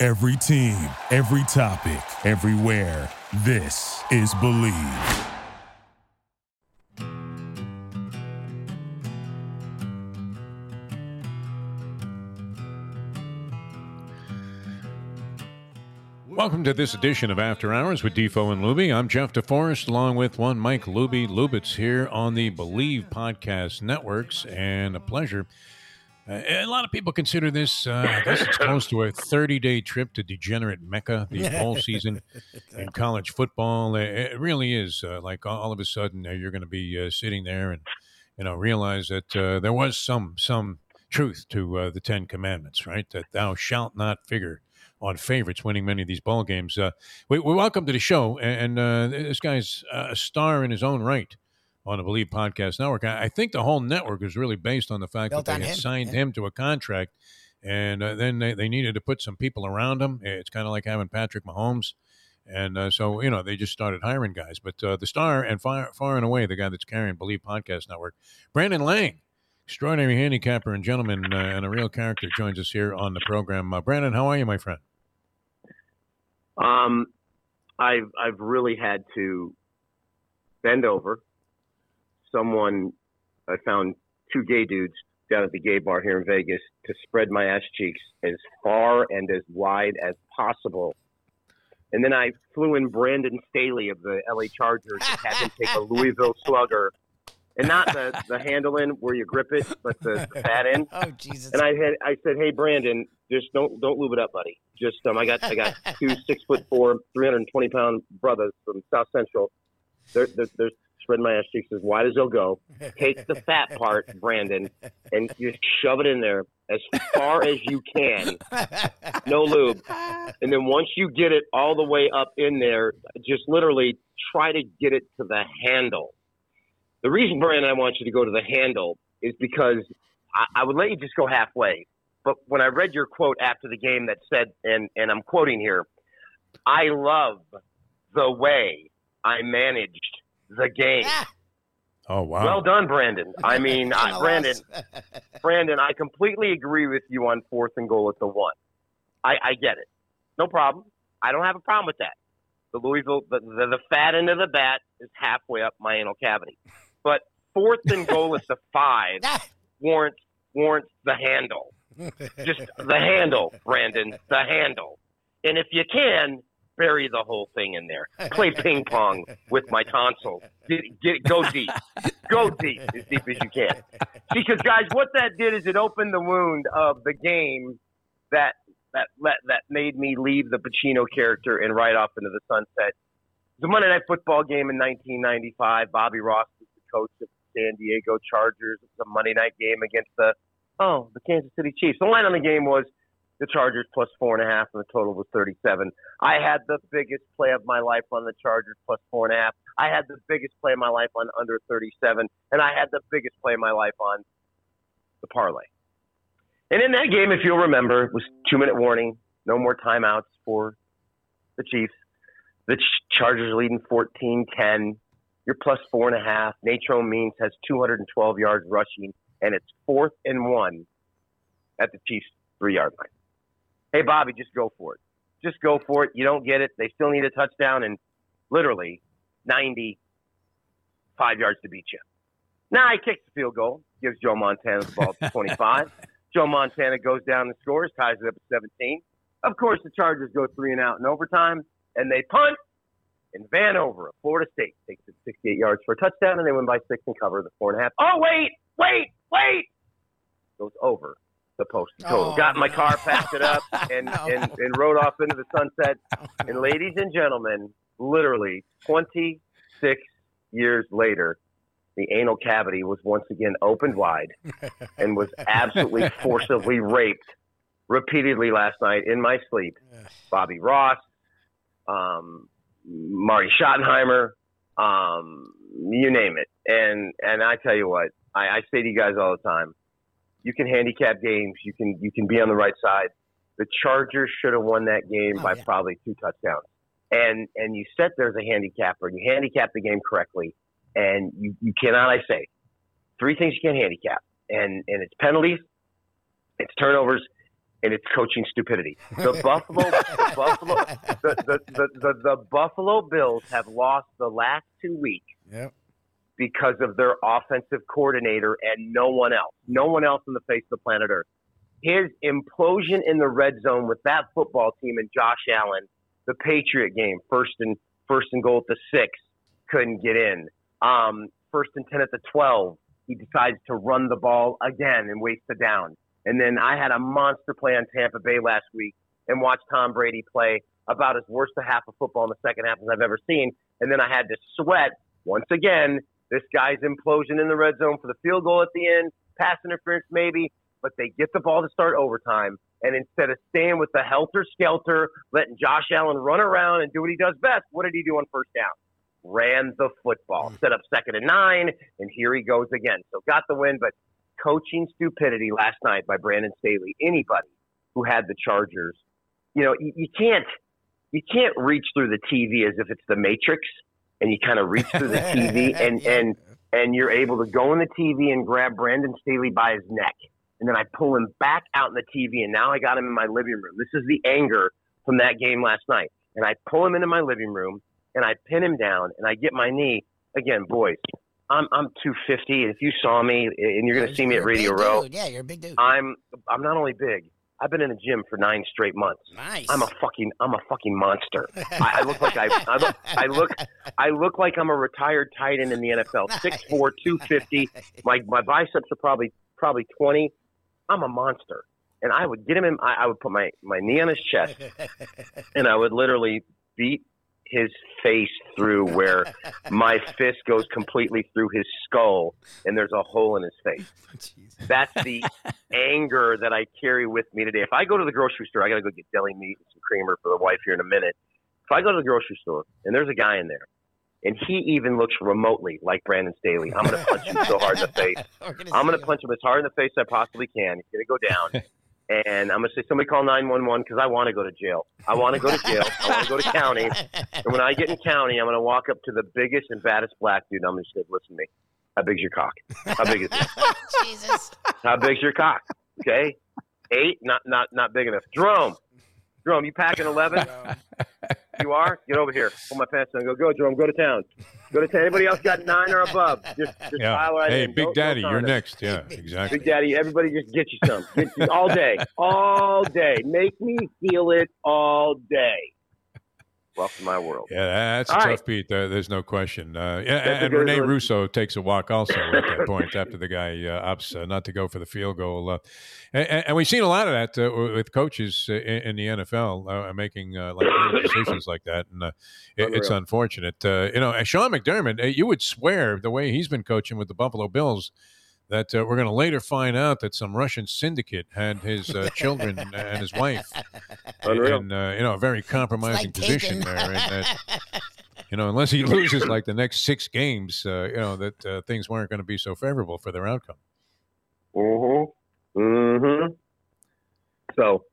Every team, every topic, everywhere. This is Bleav. Welcome to this edition of After Hours with Defo and Luby. I'm Jeff DeForest, along with one Mike Luby. Lubitz here on the Bleav Podcast Networks, and a pleasure. Uh, a lot of people consider this, uh, I guess it's close to a 30 day trip to degenerate Mecca, the bowl season in college football. It really is uh, like all of a sudden uh, you're going to be uh, sitting there and, you know, realize that uh, there was some, some truth to the Ten Commandments, right? That thou shalt not figure on favorites winning many of these ball games. Uh, we, we, welcome to the show, and, uh, this guy's a star in his own right on the Bleav Podcast Network. I, I think the whole network is really based on the fact Built that they had him. signed yeah. him to a contract, and uh, then they, they needed to put some people around him. It's kind of like having Patrick Mahomes. And uh, so, you know, they just started hiring guys. But uh, the star and far, far and away, the guy that's carrying Bleav Podcast Network, Brandon Lang, extraordinary handicapper and gentleman uh, and a real character, joins us here on the program. Uh, Brandon, how are you, my friend? Um, I've I've really had to bend over. Someone I found two gay dudes down at the gay bar here in Vegas to spread my ass cheeks as far and as wide as possible. And then I flew in Brandon Staley of the LA Chargers and had him take a Louisville Slugger and not the the handle in where you grip it, but the, the fat end. Oh Jesus! And I had I said, hey Brandon, just don't don't lube it up, buddy. Just um, I got I got two six foot four, three hundred and twenty pound brothers from South Central. They're spreading my ass cheeks as wide as they'll go. Take the fat part, Brandon, and just shove it in there as far as you can. No lube. And then once you get it all the way up in there, just literally try to get it to the handle the reason, Brandon, I want you to go to the handle is because I, I would let you just go halfway. But when I read your quote after the game that said, and, and I'm quoting here, I love the way I managed the game. Ah. Oh wow! Well done, Brandon. I mean, I, Brandon, Brandon, I completely agree with you on fourth and goal at the one. I, I get it, no problem. I don't have a problem with that. The Louisville, the, the, the fat end of the bat is halfway up my anal cavity. But fourth and goal at the five ah. warrants warrants the handle. Just the handle, Brandon, the handle. And if you can, bury the whole thing in there. Play ping pong with my tonsils. Get, get, go deep. Go deep, as deep as you can. Because, guys, what that did is it opened the wound of the game that that that made me leave the Pacino character and ride off into the sunset. The Monday Night Football game in 1995. Bobby Ross was the coach of the San Diego Chargers. It's a Monday night game against the oh the Kansas City Chiefs. The line on the game was the Chargers plus four and a half, and the total was 37. I had the biggest play of my life on the Chargers plus four and a half. I had the biggest play of my life on under 37, and I had the biggest play of my life on the parlay. And in that game, if you'll remember, it was two minute warning, no more timeouts for the Chiefs. The Chargers leading 14 10. You're plus four and a half. Natrone Means has 212 yards rushing, and it's fourth and one at the Chiefs' three yard line. Hey, Bobby, just go for it. Just go for it. You don't get it. They still need a touchdown and literally 95 yards to beat you. Now he kicks the field goal, gives Joe Montana the ball to 25. Joe Montana goes down and scores, ties it up at 17. Of course, the Chargers go three and out in overtime, and they punt, in Vanover, Florida State takes it 68 yards for a touchdown, and they win by six and cover the four and a half. Oh wait, wait, wait! Goes over the post total. Oh, Got in my car, packed it up, and, no. and and rode off into the sunset. And ladies and gentlemen, literally 26 years later, the anal cavity was once again opened wide and was absolutely forcibly raped repeatedly last night in my sleep. Bobby Ross, um, Marty Schottenheimer, um, you name it. And and I tell you what, I, I say to you guys all the time, you can handicap games. You can you can be on the right side. The Chargers should have won that game oh, by yeah. probably two touchdowns. And and you sit there as a handicapper and you handicap the game correctly, and you, you cannot, I say, three things you can't handicap, and and it's penalties, it's turnovers, and it's coaching stupidity. The Buffalo, the Buffalo, the, the, the, the, the Buffalo Bills have lost the last two weeks yep. Because of their offensive coordinator and no one else. No one else on the face of the planet Earth. His implosion in the red zone with that football team and Josh Allen, the Patriot game, first and first and goal at the six, couldn't get in. Um, first and ten at the twelve, he decides to run the ball again and waste the down. And then I had a monster play on Tampa Bay last week and watched Tom Brady play about as worst a half of football in the second half as I've ever seen. And then I had to sweat once again this guy's implosion in the red zone for the field goal at the end, pass interference maybe, but they get the ball to start overtime. And instead of staying with the helter skelter, letting Josh Allen run around and do what he does best, what did he do on first down? Ran the football, hmm. set up second and nine, and here he goes again. So got the win, but coaching stupidity last night by Brandon Staley. Anybody who had the Chargers, you know, you, you can't you can't reach through the TV as if it's the Matrix, and you kind of reach through the TV and and and you're able to go in the TV and grab Brandon Staley by his neck, and then I pull him back out in the TV, and now I got him in my living room. This is the anger from that game last night, and I pull him into my living room, and I pin him down, and I get my knee again, boys. I'm I'm 250, if you saw me, and you're going to see me at Radio Row, yeah, you're a big dude. I'm I'm not only big. I've been in the gym for nine straight months. Nice. I'm a fucking I'm a fucking monster. I, I look like I I look, I look I look like I'm a retired tight end in the NFL. Nice. 6'4", 250. My my biceps are probably probably 20. I'm a monster. And I would get him in. I, I would put my my knee on his chest, and I would literally beat his face through where my fist goes completely through his skull and there's a hole in his face. That's the anger that I carry with me today. If I go to the grocery store, I got to go get deli meat and some creamer for the wife here in a minute. If I go to the grocery store and there's a guy in there and he even looks remotely like Brandon Staley, I'm going to punch him so hard in the face. I'm going to punch him as hard in the face as I possibly can. He's going to go down. and I'm gonna say somebody call 911 because I want to go to jail. I want to go to jail. I want to go to county. And when I get in county, I'm gonna walk up to the biggest and baddest black dude. And I'm just gonna say, listen to me. How big's your cock? How big is it? Jesus. How big's your cock? Okay, eight. Not not not big enough. Jerome. Jerome, you packing 11? You are? Get over here. Pull my pants down. Go, go, Jerome. Go to town. Go to town. Anybody else got nine or above? Just, just yeah. pile right hey, in. Big Don't- Daddy, don't you're next. Yeah, exactly. Big Daddy, everybody just get you some. Get you, all day. All day. Make me feel it all day. Welcome to my world. Yeah, that's a All tough beat. Uh, there's no question. Uh, yeah, That's and good Rene one. Russo takes a walk also at that point after the guy uh, opts uh, not to go for the field goal. Uh, and, and we've seen a lot of that uh, with coaches uh, in, in the NFL uh, making uh, like decisions like that, and uh, it, it's unfortunate. Uh, you know, Sean McDermott, uh, you would swear the way he's been coaching with the Buffalo Bills. That uh, we're going to later find out that some Russian syndicate had his uh, children and his wife Unreal. in uh, you know a very compromising like position Taken. there, and that you know unless he loses like the next six games, uh, you know that uh, things weren't going to be so favorable for their outcome. Mm-hmm. Mm-hmm. So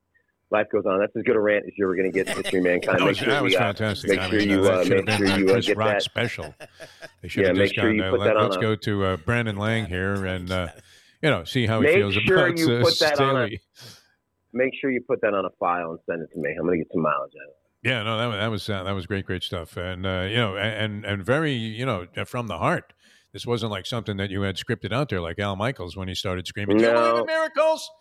life goes on. That's as good a rant as you're ever going to get in history, mankind. That was, sure that was uh, fantastic. make I sure mean, you, uh, should have make been sure you, uh, Chris get Rock that. special. They should Yeah, have make just sure gone, you uh, put let, that on us go to uh, Brandon Lang here and uh, you know see how he Make feels sure about you uh, put that on a-. Make sure you put that on a file and send it to me. I'm going to get some mileage out of it. Yeah, no, that, was- that was uh, that was great, great stuff, and uh, you know, and and very, you know, from the heart. This wasn't like something that you had scripted out there, like Al Michaels when he started screaming, "Do you believe No. in miracles?"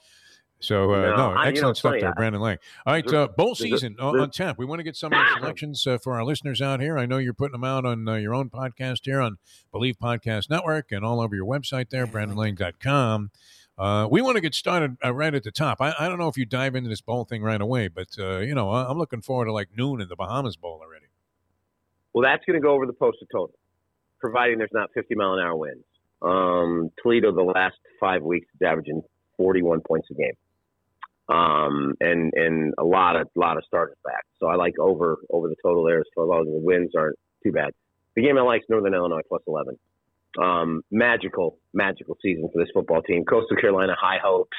So uh, No, no, I- you know, excellent stuff there, Brandon Lang. All right, uh, bowl season on, there's- on tap. We want to get some of the selections uh, for our listeners out here. I know you're putting them out on uh, your own podcast here on Bleav Podcast Network and all over your website there, BrandonLang.com. Uh, we want to get started uh, right at the top. I, I don't know if you dive into this bowl thing right away, but uh, you know I- I'm looking forward to like noon in the Bahamas Bowl already. Well, that's going to go over the posted total, providing there's not 50 mile an hour winds. Um, Toledo, the last five weeks, is averaging 41 points a game. Um, and and a lot of lot of starters back. So I like over over the total there as long as the wins aren't too bad. The game I like is Northern Illinois plus eleven. Um, magical, magical season for this football team. Coastal Carolina, high hopes.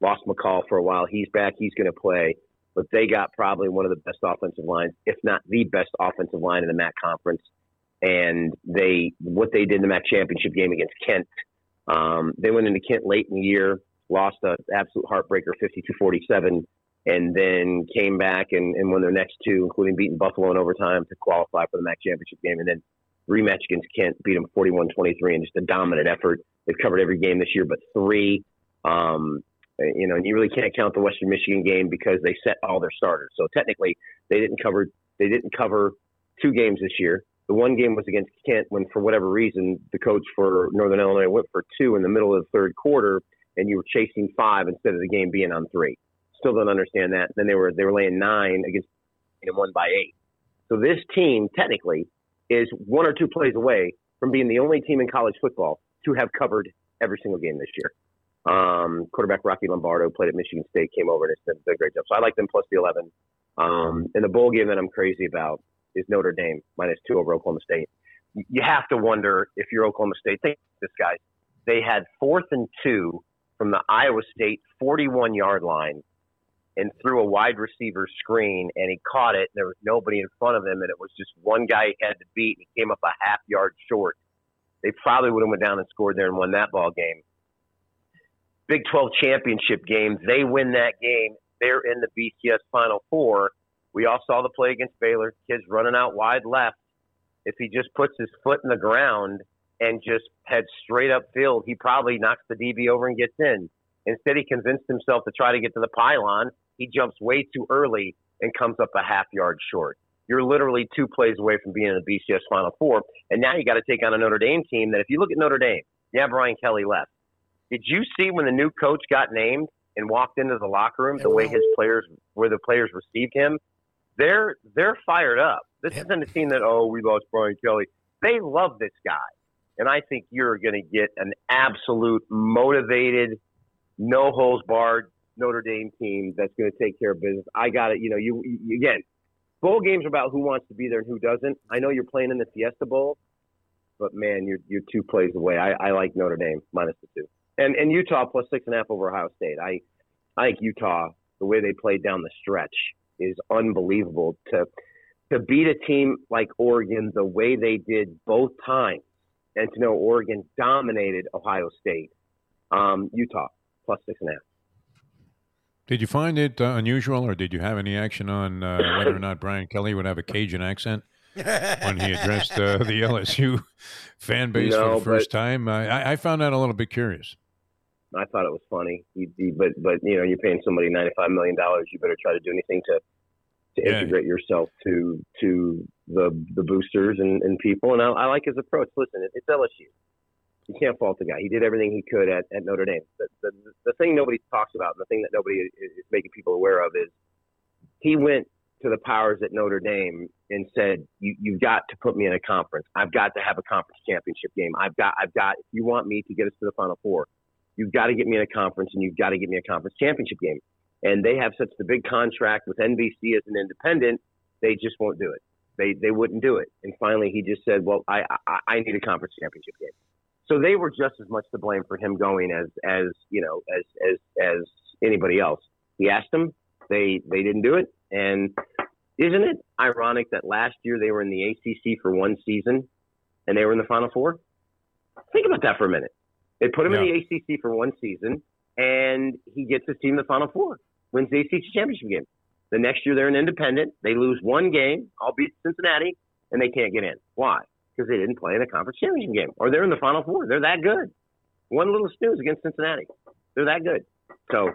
Lost McCall for a while. He's back. He's going to play. But they got probably one of the best offensive lines, if not the best offensive line in the MAC conference. And they, what they did in the MAC championship game against Kent, um, they went into Kent late in the year, lost an absolute heartbreaker, 52-47, and then came back and, and won their next two, including beating Buffalo in overtime to qualify for the MAC championship game. And then rematch against Kent, beat them 41-23 and just a dominant effort. They've covered every game this year but three. Um, you know, and you really can't count the Western Michigan game because they set all their starters. So technically, they didn't cover they didn't cover two games this year. The one game was against Kent when, for whatever reason, the coach for Northern Illinois went for two in the middle of the third quarter, and you were chasing five instead of the game being on three. Still don't understand that. Then they were they were laying nine against and won by eight. So this team technically is one or two plays away from being the only team in college football to have covered every single game this year. Um, quarterback Rocky Lombardo played at Michigan State, came over and done a great job. So I like them plus the 11. Um, and the bowl game that I'm crazy about is Notre Dame minus two over Oklahoma State. You have to wonder if you're Oklahoma State. Think this guy. They had fourth and two from the Iowa State 41 yard line and threw a wide receiver screen and he caught it. There was nobody in front of him and it was just one guy he had to beat. And he came up a half yard short. They probably would have went down and scored there and won that ball game. Big 12 championship game. They win that game. They're in the BCS Final Four. We all saw the play against Baylor. Kids running out wide left. If he just puts his foot in the ground and just heads straight up field, he probably knocks the DB over and gets in. Instead, he convinced himself to try to get to the pylon. He jumps way too early and comes up a half yard short. You're literally two plays away from being in the BCS Final Four. And now you got to take on a Notre Dame team that, if you look at Notre Dame, yeah, Brian Kelly left. Did you see when the new coach got named and walked into the locker room, the way his players, where the players received him? They're they're fired up. This isn't a team that oh we lost Brian Kelly. They love this guy, and I think you're going to get an absolute motivated, no holes barred Notre Dame team that's going to take care of business. I got it. You know, you, you again, bowl games are about who wants to be there and who doesn't. I know you're playing in the Fiesta Bowl, but man, you're you're two plays away. I, I like Notre Dame minus the two, and and Utah plus six and a half over Ohio State. I I think Utah, the way they played down the stretch, is unbelievable. To to beat a team like Oregon the way they did both times, and to know Oregon dominated Ohio State, um, Utah plus six and a half. Did you find it uh, unusual, or did you have any action on uh, whether or not Brian Kelly would have a Cajun accent when he addressed uh, the LSU fan base No, for the first time? I, I found that a little bit curious. I thought it was funny. He, he, but but you know, you're paying somebody ninety five million dollars. You better try to do anything to to Yeah. integrate yourself to to the the boosters and, and people. And I, I like his approach. Listen, it, it's LSU. You can't fault the guy. He did everything he could at, at Notre Dame. The, the the thing nobody talks about, and the thing that nobody is, is making people aware of, is he went to the powers at Notre Dame and said, you, "You've got to put me in a conference. I've got to have a conference championship game. I've got, I've got. If you want me to get us to the Final Four, you've got to get me in a conference, and you've got to get me a conference championship game." And they have such the big contract with NBC as an independent, they just won't do it. They they wouldn't do it. And finally, he just said, "Well, I I, I need a conference championship game." So they were just as much to blame for him going as as you know as as as anybody else. He asked them, they they didn't do it, and isn't it ironic that last year they were in the ACC for one season, and they were in the Final Four? Think about that for a minute. They put him in the ACC for one season, and he gets his team the Final Four, wins the ACC championship game. The next year they're an independent. They lose one game, albeit Cincinnati, and they can't get in. Why? Because they didn't play in a conference championship game, or they're in the Final Four. They're that good. One little snooze against Cincinnati. They're that good. So,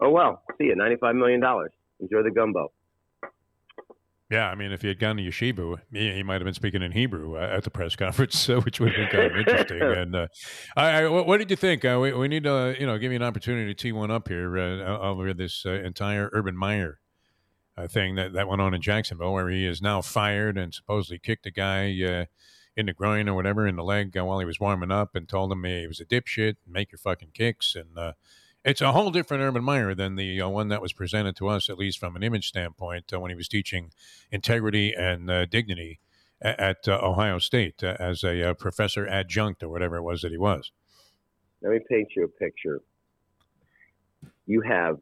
oh well. See you. Ninety-five million dollars. Enjoy the gumbo. Yeah, I mean, if he had gone to Yeshiva, he, he might have been speaking in Hebrew uh, at the press conference, uh, which would have been kind of interesting. and uh, I, I, what, did you think? Uh, we, we need to, you know, give you an opportunity to tee one up here uh, over this uh, entire Urban Meyer uh, thing that, that went on in Jacksonville, where he is now fired and supposedly kicked a guy uh, in the groin or whatever in the leg uh, while he was warming up and told him he was a dipshit, make your fucking kicks, and uh, It's a whole different Urban Meyer than the uh, one that was presented to us, at least from an image standpoint, uh, when he was teaching integrity and uh, dignity at, at uh, Ohio State uh, as a uh, professor adjunct or whatever it was that he was. Let me paint you a picture. You have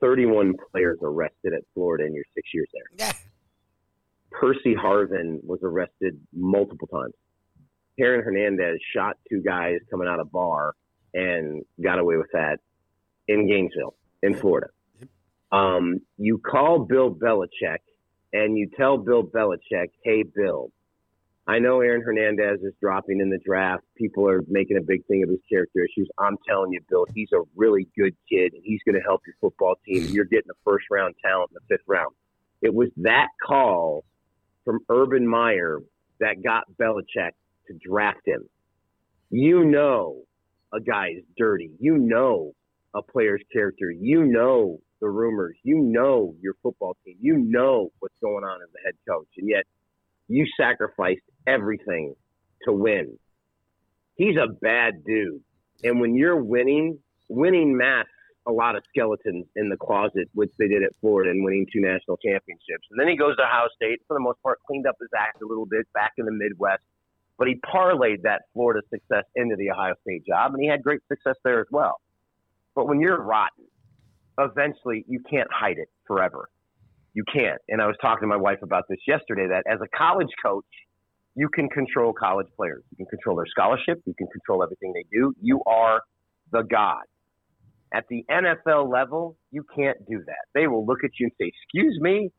31 players arrested at Florida in your six years there. Percy Harvin was arrested multiple times. Aaron Hernandez shot two guys coming out of bar and got away with that in Gainesville, in Florida. Um, you call Bill Belichick and you tell Bill Belichick, hey, Bill, I know Aaron Hernandez is dropping in the draft. People are making a big thing of his character issues. I'm telling you, Bill, he's a really good kid and he's going to help your football team. You're getting a first round talent in the fifth round. It was that call from Urban Meyer that got Belichick to draft him. You know a guy is dirty. You know a player's character. You know the rumors. You know your football team. You know what's going on as the head coach. And yet you sacrificed everything to win. He's a bad dude. And when you're winning, winning masks a lot of skeletons in the closet, which they did at Florida and winning two national championships. And then he goes to Ohio State, for the most part, cleaned up his act a little bit back in the Midwest. But he parlayed that Florida success into the Ohio State job, and he had great success there as well. But when you're rotten, eventually you can't hide it forever. You can't. And I was talking to my wife about this yesterday that as a college coach, you can control college players. You can control their scholarship. You can control everything they do. You are the God. At the NFL level, you can't do that. They will look at you and say, "Excuse me,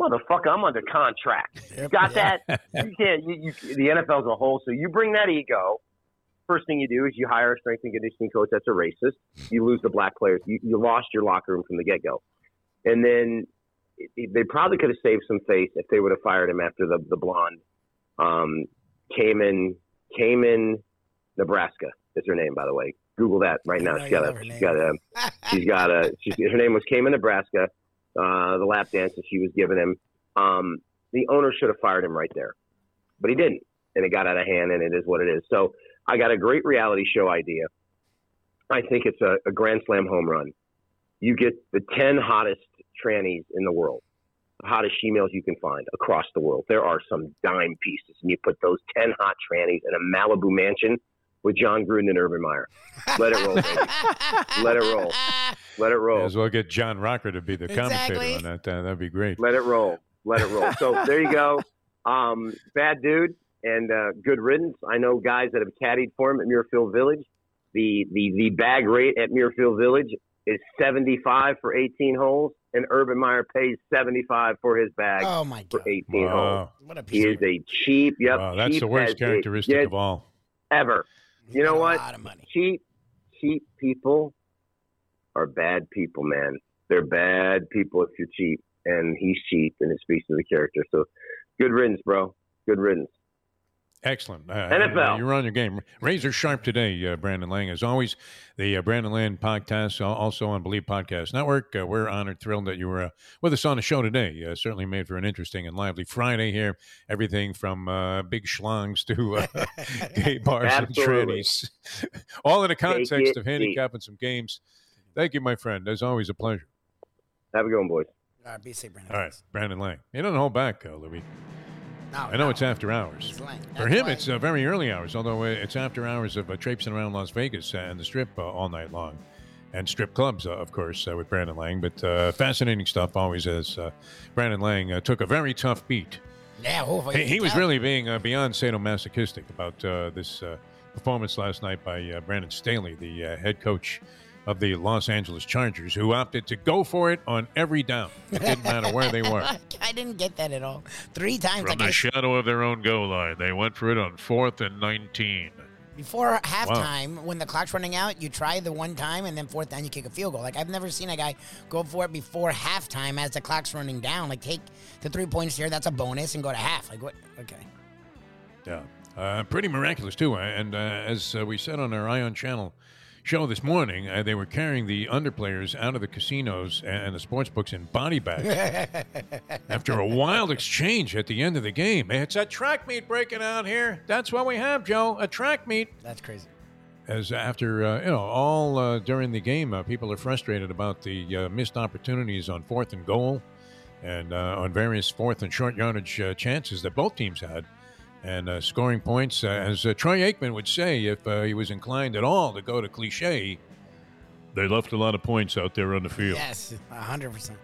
motherfucker, I'm under contract." Got that? you can't. You, you, the NFL as a whole. So you bring that ego. First thing you do is you hire a strength and conditioning coach that's a racist. You lose the black players. You, you lost your locker room from the get go, and then they probably could have saved some face if they would have fired him after the the blonde um, came in came in Nebraska is her name by the way Google that right now. She's got a, she's got a, she's got a, she's, her name was Cayman, Nebraska. Uh, the lap dance that she was giving him. Um, the owner should have fired him right there, but he didn't, and it got out of hand, and it is what it is. So I got a great reality show idea. I think it's a, a grand slam home run. You get the ten hottest trannies in the world, the hottest females you can find across the world. There are some dime pieces, and you put those ten hot trannies in a Malibu mansion with Jon Gruden and Urban Meyer. Let it roll, baby. Let it roll. Let it roll. May as well get John Rocker to be the commentator exactly. on that. Uh, that'd be great. Let it roll. Let it roll. So there you go. Um, bad dude and uh, good riddance. I know guys that have caddied for him at Muirfield Village. The the the bag rate at Muirfield Village is seventy five for eighteen holes, and Urban Meyer pays seventy five for his bag. Oh my god! For eighteen wow. holes. What a piece he is a cheap. Yep. Wow, that's cheap the worst characteristic of all. Ever. You know what? Lot of money. Cheap, cheap people are bad people, man. They're bad people if you're cheap, and he's cheap, and it speaks to the character. So, good riddance, bro. Good riddance. Excellent. Uh, NFL. You're on your game. Razor sharp today, uh, Brandon Lang. As always, the uh, Brandon Lang podcast, also on Bleav Podcast Network. Uh, we're honored, thrilled that you were uh, with us on the show today. Uh, certainly made for an interesting and lively Friday here. Everything from big schlongs to gay bars and trannies. All in the context of handicapping some games. Thank you, my friend. As always, a pleasure. Have a good one, boys. All right, be safe, Brandon. All right, Brandon Lang. You don't hold back, uh, Louis. No, I know no. it's after hours. For him, it's uh, very early hours, although uh, it's after hours of uh, traipsing around Las Vegas and the Strip uh, all night long. And strip clubs, uh, of course, uh, with Brandon Lang. But fascinating stuff always as Brandon Lang took a very tough beat. Yeah, he, he was really being beyond sadomasochistic about this performance last night by Brandon Staley, the head coach of the Los Angeles Chargers, who opted to go for it on every down. It didn't matter where they were. I didn't get that at all. Three times. From like the I... shadow of their own goal line, they went for it on fourth and 19. Before halftime, wow. when the clock's running out, you try the one time, and then fourth down, you kick a field goal. Like I've never seen a guy go for it before halftime as the clock's running down. Like take the three points here, that's a bonus, and go to half. Like what? Okay. Yeah, uh, pretty miraculous too. And uh, as uh, we said on our Ion channel show this morning, uh, they were carrying the underplayers out of the casinos and the sports books in body bags after a wild exchange at the end of the game. It's a track meet breaking out here. That's what we have, Joe. A track meet. That's crazy. as after uh, you know all uh, during the game, uh, people are frustrated about the uh, missed opportunities on fourth and goal, and uh, on various fourth and short yardage uh, chances that both teams had, and uh, scoring points. Uh, as uh, Troy Aikman would say, if uh, he was inclined at all to go to cliche, they left a lot of points out there on the field. Yes, hundred percent.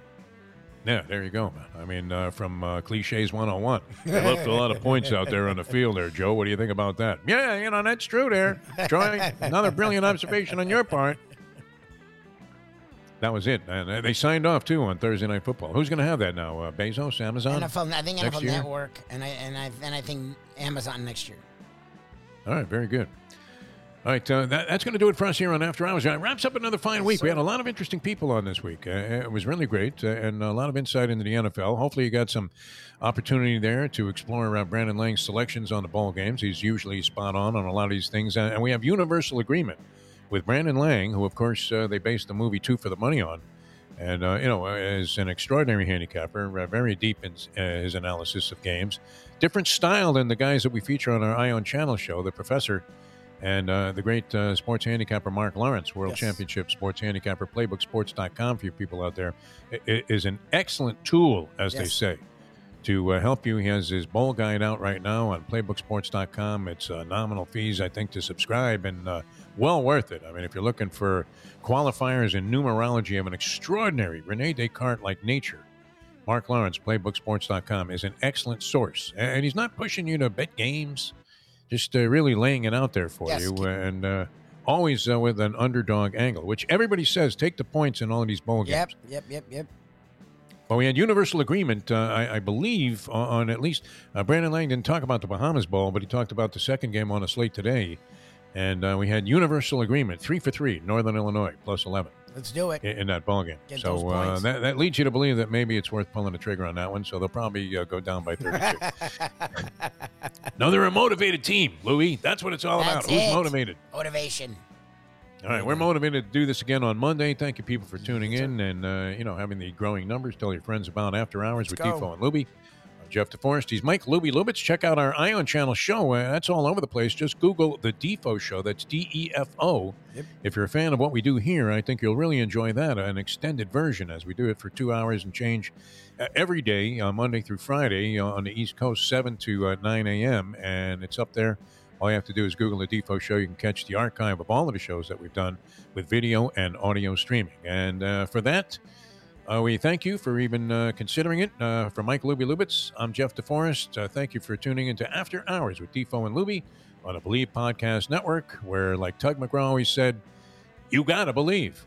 Yeah, there you go, man. I mean, uh, from uh, cliches 101. They left a lot of points out there on the field there, Joe. What do you think about that? Yeah, you know, that's true there. Troy, another brilliant observation on your part. That was it. And uh, they signed off, too, on Thursday Night Football. Who's going to have that now? Uh, Bezos, Amazon? NFL, I think NFL year? Network, and I and I and I think Amazon next year. All right, very good. All right, uh, that, that's going to do it for us here on After Hours. It wraps up another fine week. We had a lot of interesting people on this week. Uh, it was really great uh, and a lot of insight into the NFL. Hopefully, you got some opportunity there to explore uh, Brandon Lang's selections on the ball games. He's usually spot on on a lot of these things, uh, and we have universal agreement with Brandon Lang, who, of course, uh, they based the movie Two for the Money on. And, uh, you know, is an extraordinary handicapper, uh, very deep in uh, his analysis of games. Different style than the guys that we feature on our Ion Channel show, the professor and uh, the great uh, sports handicapper Mark Lawrence, World Yes. Championship Sports Handicapper, Playbook, PlaybookSports.com for you people out there, i- i- is an excellent tool, as they say, to uh, help you. He has his bowl guide out right now on PlaybookSports.com. It's uh, nominal fees, I think, to subscribe, and uh, well worth it. I mean, if you're looking for qualifiers in numerology of an extraordinary Rene Descartes like nature, Mark Lawrence, PlaybookSports.com, is an excellent source. And he's not pushing you to bet games, just uh, really laying it out there for Yes. you. And uh, always uh, with an underdog angle, which everybody says take the points in all of these bowl games. Yep, yep, yep, yep. Well, we had universal agreement, uh, I, I believe, on, on at least uh, Brandon Lang didn't talk about the Bahamas Bowl, but he talked about the second game on the slate today. And uh, we had universal agreement, three for three, Northern Illinois, plus 11 Let's do it. in, in that ball game. Get so uh, that, that leads you to believe that maybe it's worth pulling the trigger on that one. So they'll probably uh, go down by 32. no, they're a motivated team, Louis. That's what it's all That's about. Who's motivated? Motivation. All right, we're motivated to do this again on Monday. Thank you, people, for tuning in and uh, you know having the growing numbers. Tell your friends about After Hours Let's with go. Defo and Luby. I'm Jeff DeForest. He's Mike Luby Lubitz. Check out our Ion Channel show. Uh, that's all over the place. Just Google the Defo Show. That's D E F O. Yep. If you're a fan of what we do here, I think you'll really enjoy that. An extended version, as we do it for two hours and change uh, every day, uh, Monday through Friday, uh, on the East Coast, 7 to uh, 9 a.m. And it's up there. All you have to do is Google the Defo Show. You can catch the archive of all of the shows that we've done with video and audio streaming. And uh, for that, uh, we thank you for even uh, considering it. Uh, for Mike Luby Lubitz, I'm Jeff DeForest. Uh, thank you for tuning into After Hours with Defo and Luby on the Bleav Podcast Network, where, like Tug McGraw always said, you gotta believe.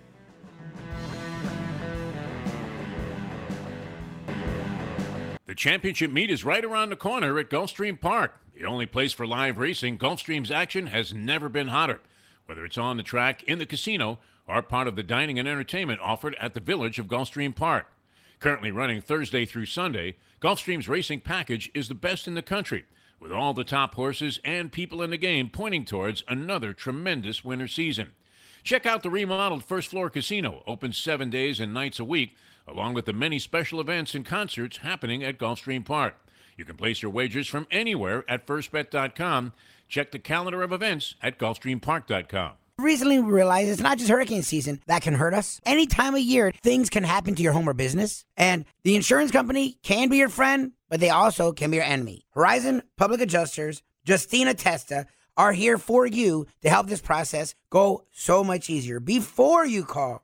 The championship meet is right around the corner at Gulfstream Park. The only place for live racing, Gulfstream's action has never been hotter. Whether it's on the track, in the casino, or part of the dining and entertainment offered at the village of Gulfstream Park. Currently running Thursday through Sunday, Gulfstream's racing package is the best in the country, with all the top horses and people in the game pointing towards another tremendous winter season. Check out the remodeled first floor casino, open seven days and nights a week, along with the many special events and concerts happening at Gulfstream Park. You can place your wagers from anywhere at firstbet.com. Check the calendar of events at gulfstreampark.com. Recently, we realized it's not just hurricane season that can hurt us. Any time of year, things can happen to your home or business. And the insurance company can be your friend, but they also can be your enemy. Horizon Public Adjusters, Justina Testa, are here for you to help this process go so much easier. Before you call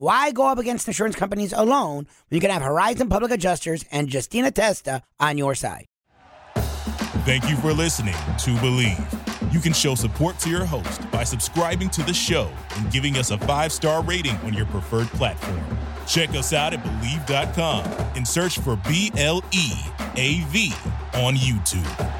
Why go up against insurance companies alone when you can have Horizon Public Adjusters and Justina Testa on your side? Thank you for listening to Bleav. You can show support to your host by subscribing to the show and giving us a five star rating on your preferred platform. Check us out at Bleav.com and search for B L E A V on YouTube.